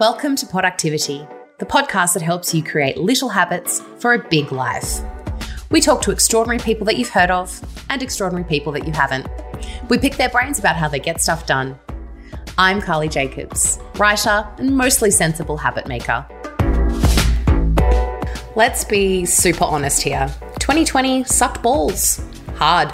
Welcome to Poductivity, the podcast that helps you create little habits for a big life. We talk to extraordinary people that you've heard of and extraordinary people that you haven't. We pick their brains about how they get stuff done. I'm Carly Jacobs, writer and mostly sensible habit maker. Let's be super honest here. 2020 sucked balls. Hard.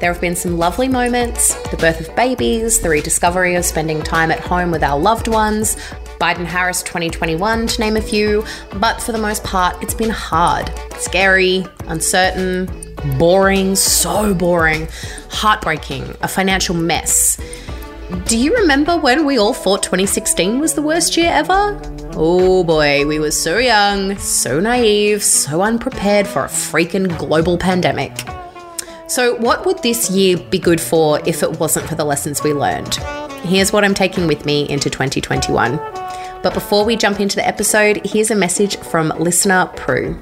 There have been some lovely moments the birth of babies, the rediscovery of spending time at home with our loved ones, Biden Harris 2021, to name a few, but for the most part, it's been hard, scary, uncertain, boring, so boring, heartbreaking, a financial mess. Do you remember when we all thought 2016 was the worst year ever? Oh boy, we were so young, so naive, so unprepared for a freaking global pandemic. So, what would this year be good for if it wasn't for the lessons we learned? Here's what I'm taking with me into 2021. But before we jump into the episode, here's a message from listener Prue.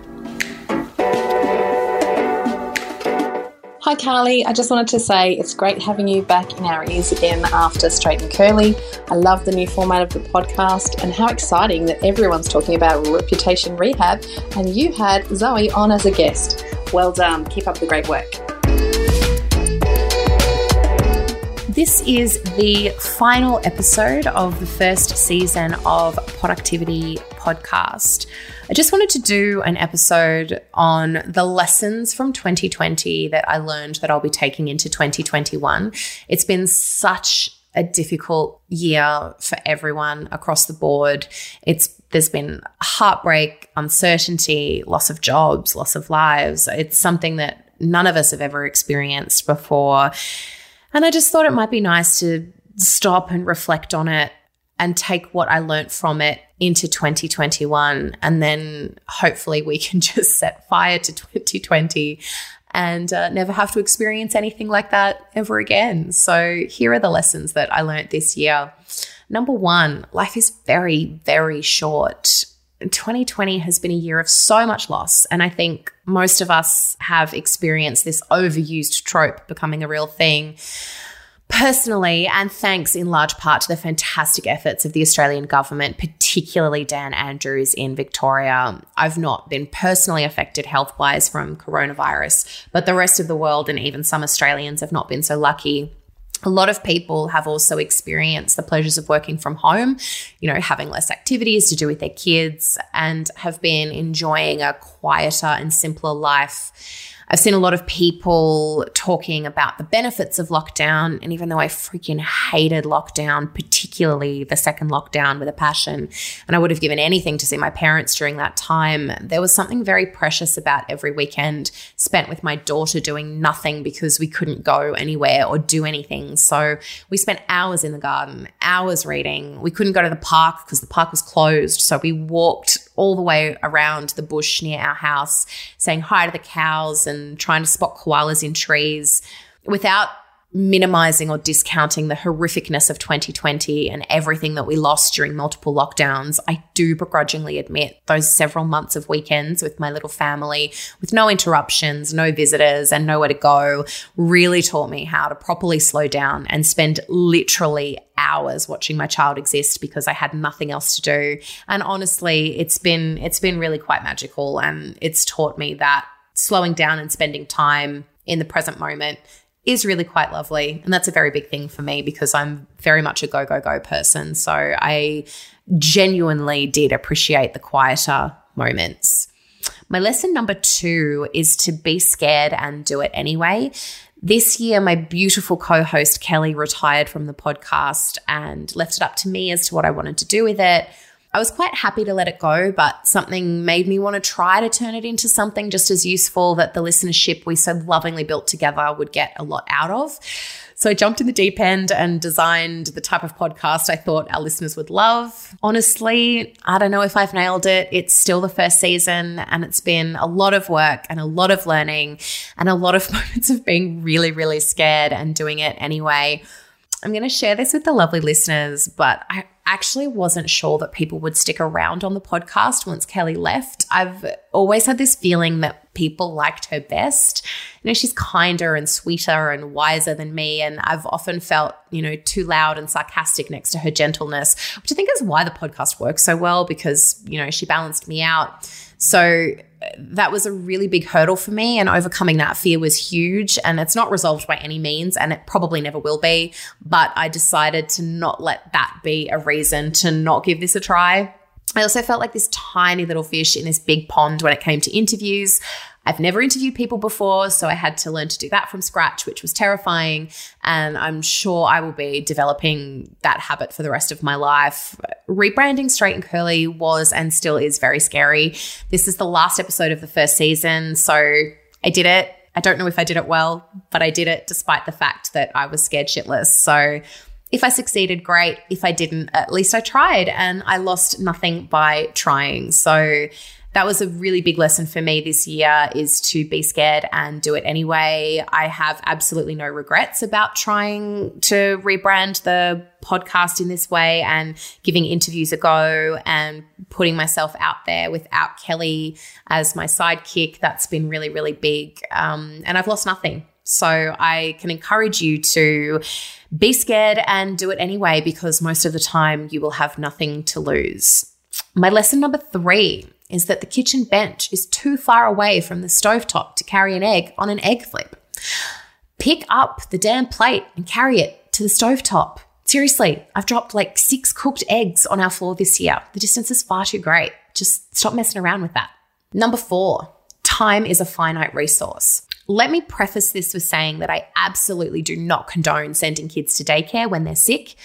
Hi, Carly. I just wanted to say it's great having you back in our ears again after Straight and Curly. I love the new format of the podcast and how exciting that everyone's talking about reputation rehab and you had Zoe on as a guest. Well done. Keep up the great work. This is the final episode of the first season of Poductivity Podcast. I just wanted to do an episode on the lessons from 2020 that I learned that I'll be taking into 2021. It's been such a difficult year for everyone across the board. It's there's been heartbreak, uncertainty, loss of jobs, loss of lives. It's something that none of us have ever experienced before. And I just thought it might be nice to stop and reflect on it and take what I learnt from it into 2021. And then hopefully we can just set fire to 2020 and uh, never have to experience anything like that ever again. So here are the lessons that I learnt this year. Number one, life is very, very short. 2020 has been a year of so much loss. And I think most of us have experienced this overused trope becoming a real thing. Personally, and thanks in large part to the fantastic efforts of the Australian government, particularly Dan Andrews in Victoria, I've not been personally affected health wise from coronavirus, but the rest of the world and even some Australians have not been so lucky a lot of people have also experienced the pleasures of working from home, you know, having less activities to do with their kids and have been enjoying a quieter and simpler life I've seen a lot of people talking about the benefits of lockdown. And even though I freaking hated lockdown, particularly the second lockdown with a passion, and I would have given anything to see my parents during that time, there was something very precious about every weekend spent with my daughter doing nothing because we couldn't go anywhere or do anything. So we spent hours in the garden, hours reading. We couldn't go to the park because the park was closed. So we walked all the way around the bush near our house, saying hi to the cows and trying to spot koalas in trees without minimizing or discounting the horrificness of 2020 and everything that we lost during multiple lockdowns, I do begrudgingly admit those several months of weekends with my little family, with no interruptions, no visitors, and nowhere to go, really taught me how to properly slow down and spend literally hours watching my child exist because I had nothing else to do. And honestly, it's been it's been really quite magical and it's taught me that slowing down and spending time in the present moment is really quite lovely. And that's a very big thing for me because I'm very much a go, go, go person. So I genuinely did appreciate the quieter moments. My lesson number two is to be scared and do it anyway. This year, my beautiful co host Kelly retired from the podcast and left it up to me as to what I wanted to do with it. I was quite happy to let it go, but something made me want to try to turn it into something just as useful that the listenership we so lovingly built together would get a lot out of. So I jumped in the deep end and designed the type of podcast I thought our listeners would love. Honestly, I don't know if I've nailed it. It's still the first season and it's been a lot of work and a lot of learning and a lot of moments of being really, really scared and doing it anyway. I'm going to share this with the lovely listeners, but I actually wasn't sure that people would stick around on the podcast once Kelly left. I've always had this feeling that people liked her best. You know, she's kinder and sweeter and wiser than me. And I've often felt, you know, too loud and sarcastic next to her gentleness, which I think is why the podcast works so well because, you know, she balanced me out. So that was a really big hurdle for me and overcoming that fear was huge and it's not resolved by any means and it probably never will be but i decided to not let that be a reason to not give this a try I also felt like this tiny little fish in this big pond when it came to interviews. I've never interviewed people before, so I had to learn to do that from scratch, which was terrifying. And I'm sure I will be developing that habit for the rest of my life. Rebranding Straight and Curly was and still is very scary. This is the last episode of the first season, so I did it. I don't know if I did it well, but I did it despite the fact that I was scared shitless. So if I succeeded, great. If I didn't, at least I tried and I lost nothing by trying. So that was a really big lesson for me this year is to be scared and do it anyway. I have absolutely no regrets about trying to rebrand the podcast in this way and giving interviews a go and putting myself out there without Kelly as my sidekick. That's been really, really big. Um, and I've lost nothing. So I can encourage you to be scared and do it anyway because most of the time you will have nothing to lose. My lesson number three is that the kitchen bench is too far away from the stovetop to carry an egg on an egg flip. Pick up the damn plate and carry it to the stovetop. Seriously, I've dropped like six cooked eggs on our floor this year. The distance is far too great. Just stop messing around with that. Number four, time is a finite resource. Let me preface this with saying that I absolutely do not condone sending kids to daycare when they're sick.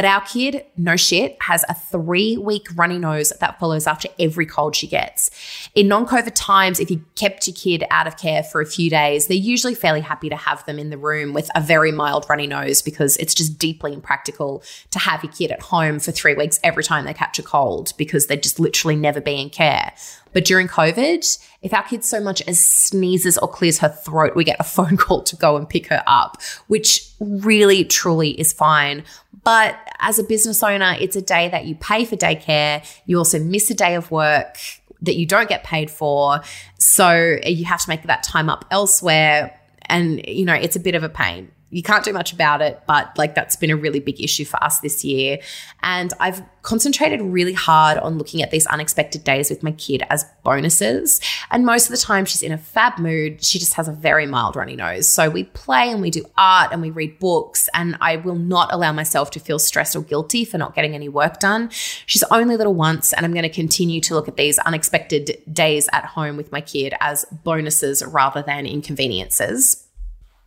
But our kid, no shit, has a three week runny nose that follows after every cold she gets. In non COVID times, if you kept your kid out of care for a few days, they're usually fairly happy to have them in the room with a very mild runny nose because it's just deeply impractical to have your kid at home for three weeks every time they catch a cold because they'd just literally never be in care. But during COVID, if our kid so much as sneezes or clears her throat, we get a phone call to go and pick her up, which really, truly is fine. But as a business owner, it's a day that you pay for daycare. You also miss a day of work that you don't get paid for. So you have to make that time up elsewhere. And, you know, it's a bit of a pain you can't do much about it, but like that's been a really big issue for us this year. And I've concentrated really hard on looking at these unexpected days with my kid as bonuses. And most of the time she's in a fab mood. She just has a very mild runny nose. So we play and we do art and we read books. And I will not allow myself to feel stressed or guilty for not getting any work done. She's only little once, and I'm going to continue to look at these unexpected days at home with my kid as bonuses rather than inconveniences.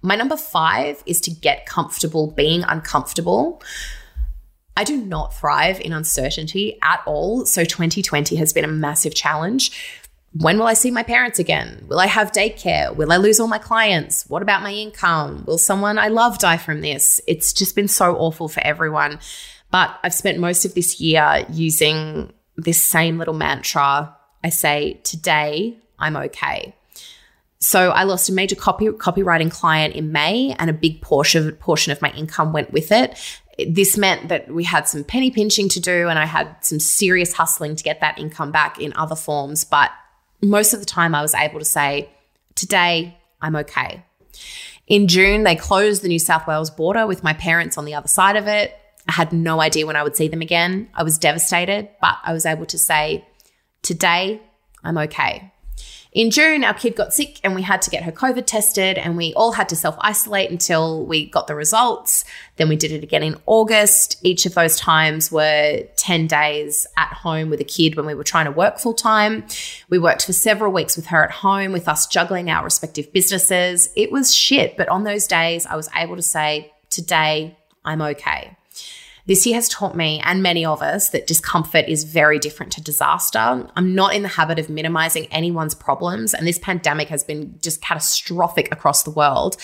My number five is to get comfortable being uncomfortable. I do not thrive in uncertainty at all. So 2020 has been a massive challenge. When will I see my parents again? Will I have daycare? Will I lose all my clients? What about my income? Will someone I love die from this? It's just been so awful for everyone. But I've spent most of this year using this same little mantra. I say, today I'm okay. So I lost a major copy copywriting client in May, and a big portion portion of my income went with it. This meant that we had some penny pinching to do, and I had some serious hustling to get that income back in other forms. But most of the time, I was able to say, "Today, I'm okay." In June, they closed the New South Wales border with my parents on the other side of it. I had no idea when I would see them again. I was devastated, but I was able to say, Today, I'm okay. In June, our kid got sick and we had to get her COVID tested, and we all had to self isolate until we got the results. Then we did it again in August. Each of those times were 10 days at home with a kid when we were trying to work full time. We worked for several weeks with her at home, with us juggling our respective businesses. It was shit, but on those days, I was able to say, Today, I'm okay. This year has taught me and many of us that discomfort is very different to disaster. I'm not in the habit of minimizing anyone's problems, and this pandemic has been just catastrophic across the world.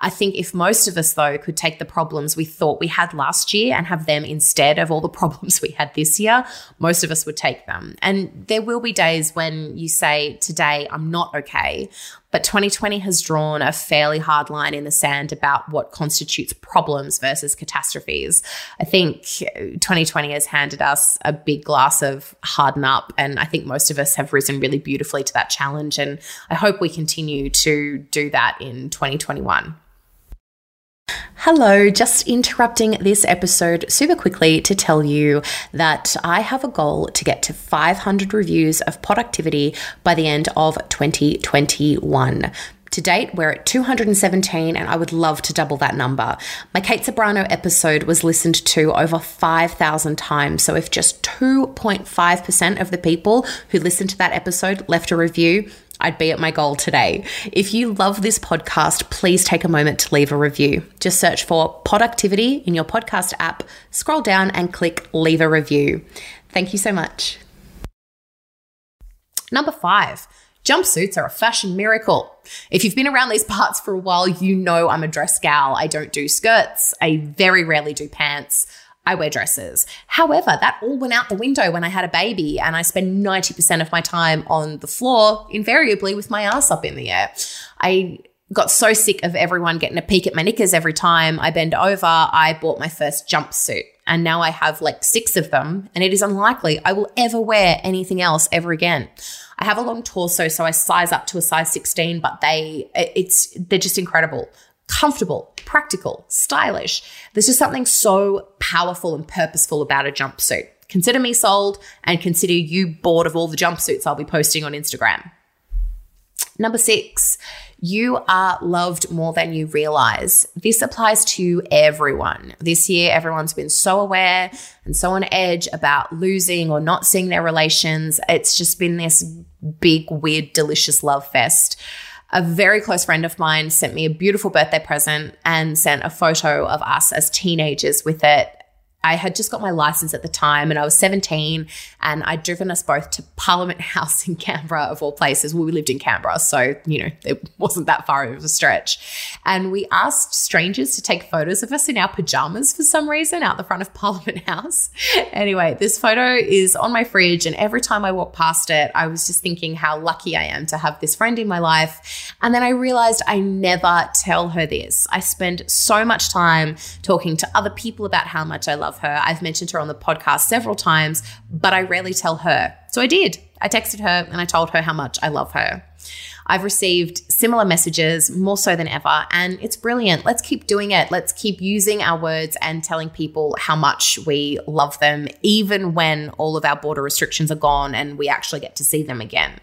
I think if most of us, though, could take the problems we thought we had last year and have them instead of all the problems we had this year, most of us would take them. And there will be days when you say, Today, I'm not okay. But 2020 has drawn a fairly hard line in the sand about what constitutes problems versus catastrophes. I think uh, 2020 has handed us a big glass of harden up, and I think most of us have risen really beautifully to that challenge. And I hope we continue to do that in 2021. Hello, just interrupting this episode super quickly to tell you that I have a goal to get to 500 reviews of poductivity by the end of 2021. To date, we're at 217, and I would love to double that number. My Kate Ceberano episode was listened to over 5,000 times. So, if just 2.5% of the people who listened to that episode left a review, I'd be at my goal today. If you love this podcast, please take a moment to leave a review. Just search for poductivity in your podcast app, scroll down and click leave a review. Thank you so much. Number five, jumpsuits are a fashion miracle. If you've been around these parts for a while, you know I'm a dress gal. I don't do skirts, I very rarely do pants. I wear dresses. However, that all went out the window when I had a baby and I spend 90% of my time on the floor, invariably with my ass up in the air. I got so sick of everyone getting a peek at my knickers every time I bend over. I bought my first jumpsuit and now I have like six of them, and it is unlikely I will ever wear anything else ever again. I have a long torso, so I size up to a size 16, but they it's they're just incredible comfortable, practical, stylish. There's just something so powerful and purposeful about a jumpsuit. Consider me sold and consider you bored of all the jumpsuits I'll be posting on Instagram. Number six, you are loved more than you realize. This applies to everyone. This year, everyone's been so aware and so on edge about losing or not seeing their relations. It's just been this big, weird, delicious love fest a very close friend of mine sent me a beautiful birthday present and sent a photo of us as teenagers with it I had just got my license at the time and I was 17 and I'd driven us both to Parliament House in Canberra, of all places. Well, we lived in Canberra, so, you know, it wasn't that far of a stretch. And we asked strangers to take photos of us in our pajamas for some reason out the front of Parliament House. anyway, this photo is on my fridge and every time I walk past it, I was just thinking how lucky I am to have this friend in my life. And then I realized I never tell her this. I spend so much time talking to other people about how much I love love her. I've mentioned her on the podcast several times, but I rarely tell her. So I did. I texted her and I told her how much I love her. I've received similar messages more so than ever, and it's brilliant. Let's keep doing it. Let's keep using our words and telling people how much we love them, even when all of our border restrictions are gone and we actually get to see them again.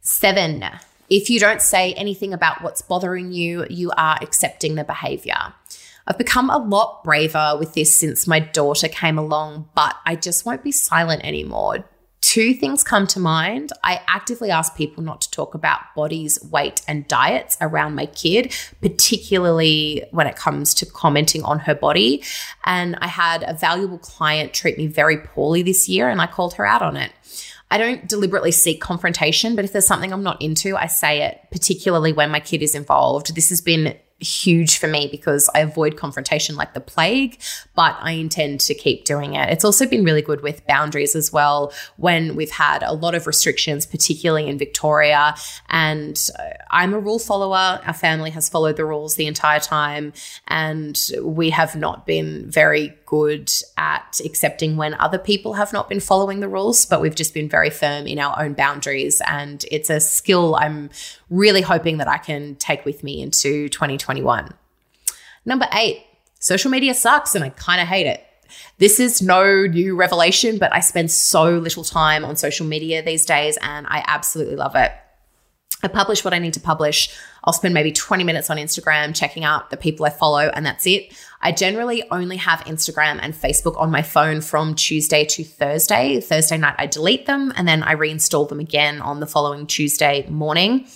Seven, if you don't say anything about what's bothering you, you are accepting the behavior. I've become a lot braver with this since my daughter came along, but I just won't be silent anymore. Two things come to mind. I actively ask people not to talk about bodies, weight, and diets around my kid, particularly when it comes to commenting on her body. And I had a valuable client treat me very poorly this year, and I called her out on it. I don't deliberately seek confrontation, but if there's something I'm not into, I say it, particularly when my kid is involved. This has been huge for me because I avoid confrontation like the plague, but I intend to keep doing it. It's also been really good with boundaries as well when we've had a lot of restrictions, particularly in Victoria. And uh, I'm a rule follower. Our family has followed the rules the entire time, and we have not been very good at accepting when other people have not been following the rules, but we've just been very firm in our own boundaries. And it's a skill I'm really hoping that I can take with me into 2021. Number eight, social media sucks and I kind of hate it. This is no new revelation, but I spend so little time on social media these days and I absolutely love it. I publish what I need to publish. I'll spend maybe 20 minutes on Instagram checking out the people I follow, and that's it. I generally only have Instagram and Facebook on my phone from Tuesday to Thursday. Thursday night, I delete them and then I reinstall them again on the following Tuesday morning.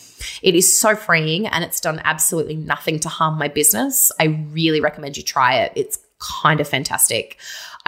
It is so freeing and it's done absolutely nothing to harm my business. I really recommend you try it. It's kind of fantastic.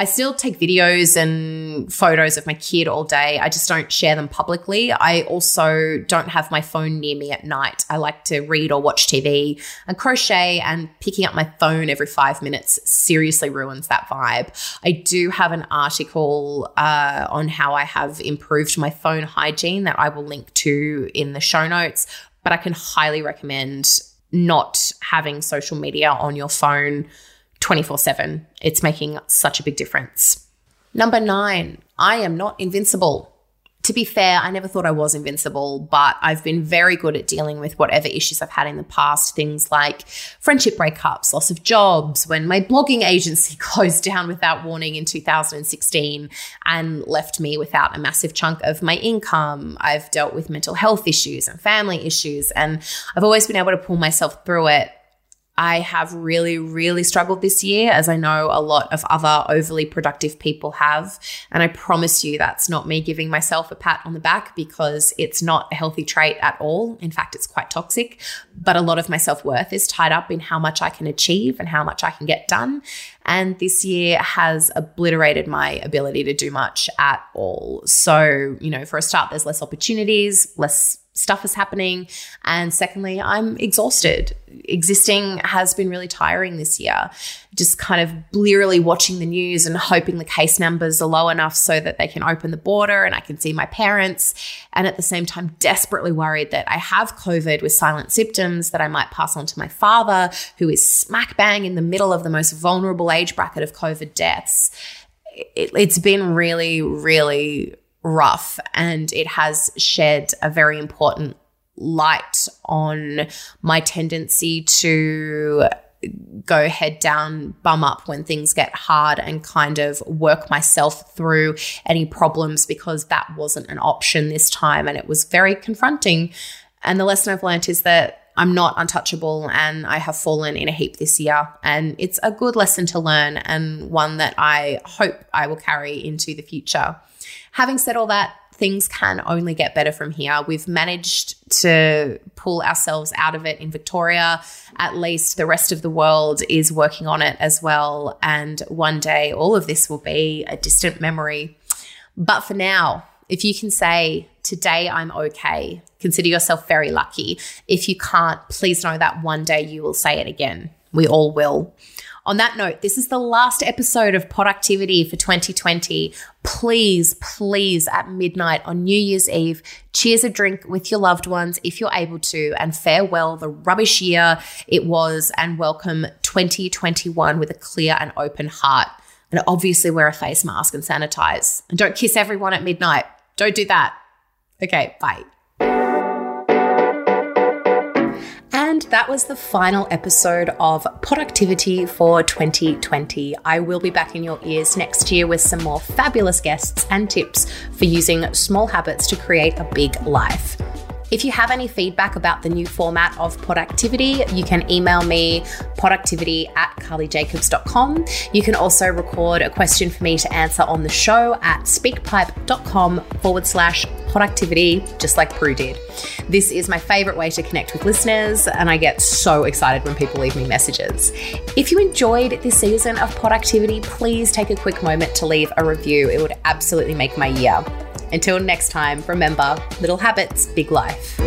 I still take videos and photos of my kid all day. I just don't share them publicly. I also don't have my phone near me at night. I like to read or watch TV and crochet, and picking up my phone every five minutes seriously ruins that vibe. I do have an article uh, on how I have improved my phone hygiene that I will link to in the show notes. but I can highly recommend not having social media on your phone 24 7. It's making such a big difference. Number nine, I am not invincible to be fair, I never thought I was invincible, but I've been very good at dealing with whatever issues I've had in the past. Things like friendship breakups, loss of jobs, when my blogging agency closed down without warning in 2016 and left me without a massive chunk of my income. I've dealt with mental health issues and family issues, and I've always been able to pull myself through it I have really, really struggled this year, as I know a lot of other overly productive people have. And I promise you that's not me giving myself a pat on the back because it's not a healthy trait at all. In fact, it's quite toxic. But a lot of my self worth is tied up in how much I can achieve and how much I can get done. And this year has obliterated my ability to do much at all. So, you know, for a start, there's less opportunities, less stuff is happening. And secondly, I'm exhausted. Existing has been really tiring this year. Just kind of blearily watching the news and hoping the case numbers are low enough so that they can open the border and I can see my parents. And at the same time, desperately worried that I have COVID with silent symptoms that I might pass on to my father, who is smack bang in the middle of the most vulnerable age bracket of COVID deaths. It, it's been really, really rough and it has shed a very important light on my tendency to go head down, bum up when things get hard and kind of work myself through any problems because that wasn't an option this time. And it was very confronting. And the lesson I've learned is that I'm not untouchable and I have fallen in a heap this year. And it's a good lesson to learn and one that I hope I will carry into the future. Having said all that, things can only get better from here. We've managed to pull ourselves out of it in Victoria. At least the rest of the world is working on it as well. And one day, all of this will be a distant memory. But for now, if you can say, Today I'm okay, consider yourself very lucky. If you can't, please know that one day you will say it again. We all will. On that note, this is the last episode of Poductivity for 2020. Please, please, at midnight on New Year's Eve, cheers a drink with your loved ones if you're able to, and farewell the rubbish year it was, and welcome 2021 with a clear and open heart. And obviously, wear a face mask and sanitize. And don't kiss everyone at midnight. Don't do that. Okay, bye. That was the final episode of Poductivity for 2020. I will be back in your ears next year with some more fabulous guests and tips for using small habits to create a big life. If you have any feedback about the new format of poductivity, you can email me poductivity at carlyjacobs.com. You can also record a question for me to answer on the show at speakpipe.com forward slash poductivity, just like Prue did. This is my favorite way to connect with listeners, and I get so excited when people leave me messages. If you enjoyed this season of poductivity, please take a quick moment to leave a review. It would absolutely make my year. Until next time, remember little habits, big life.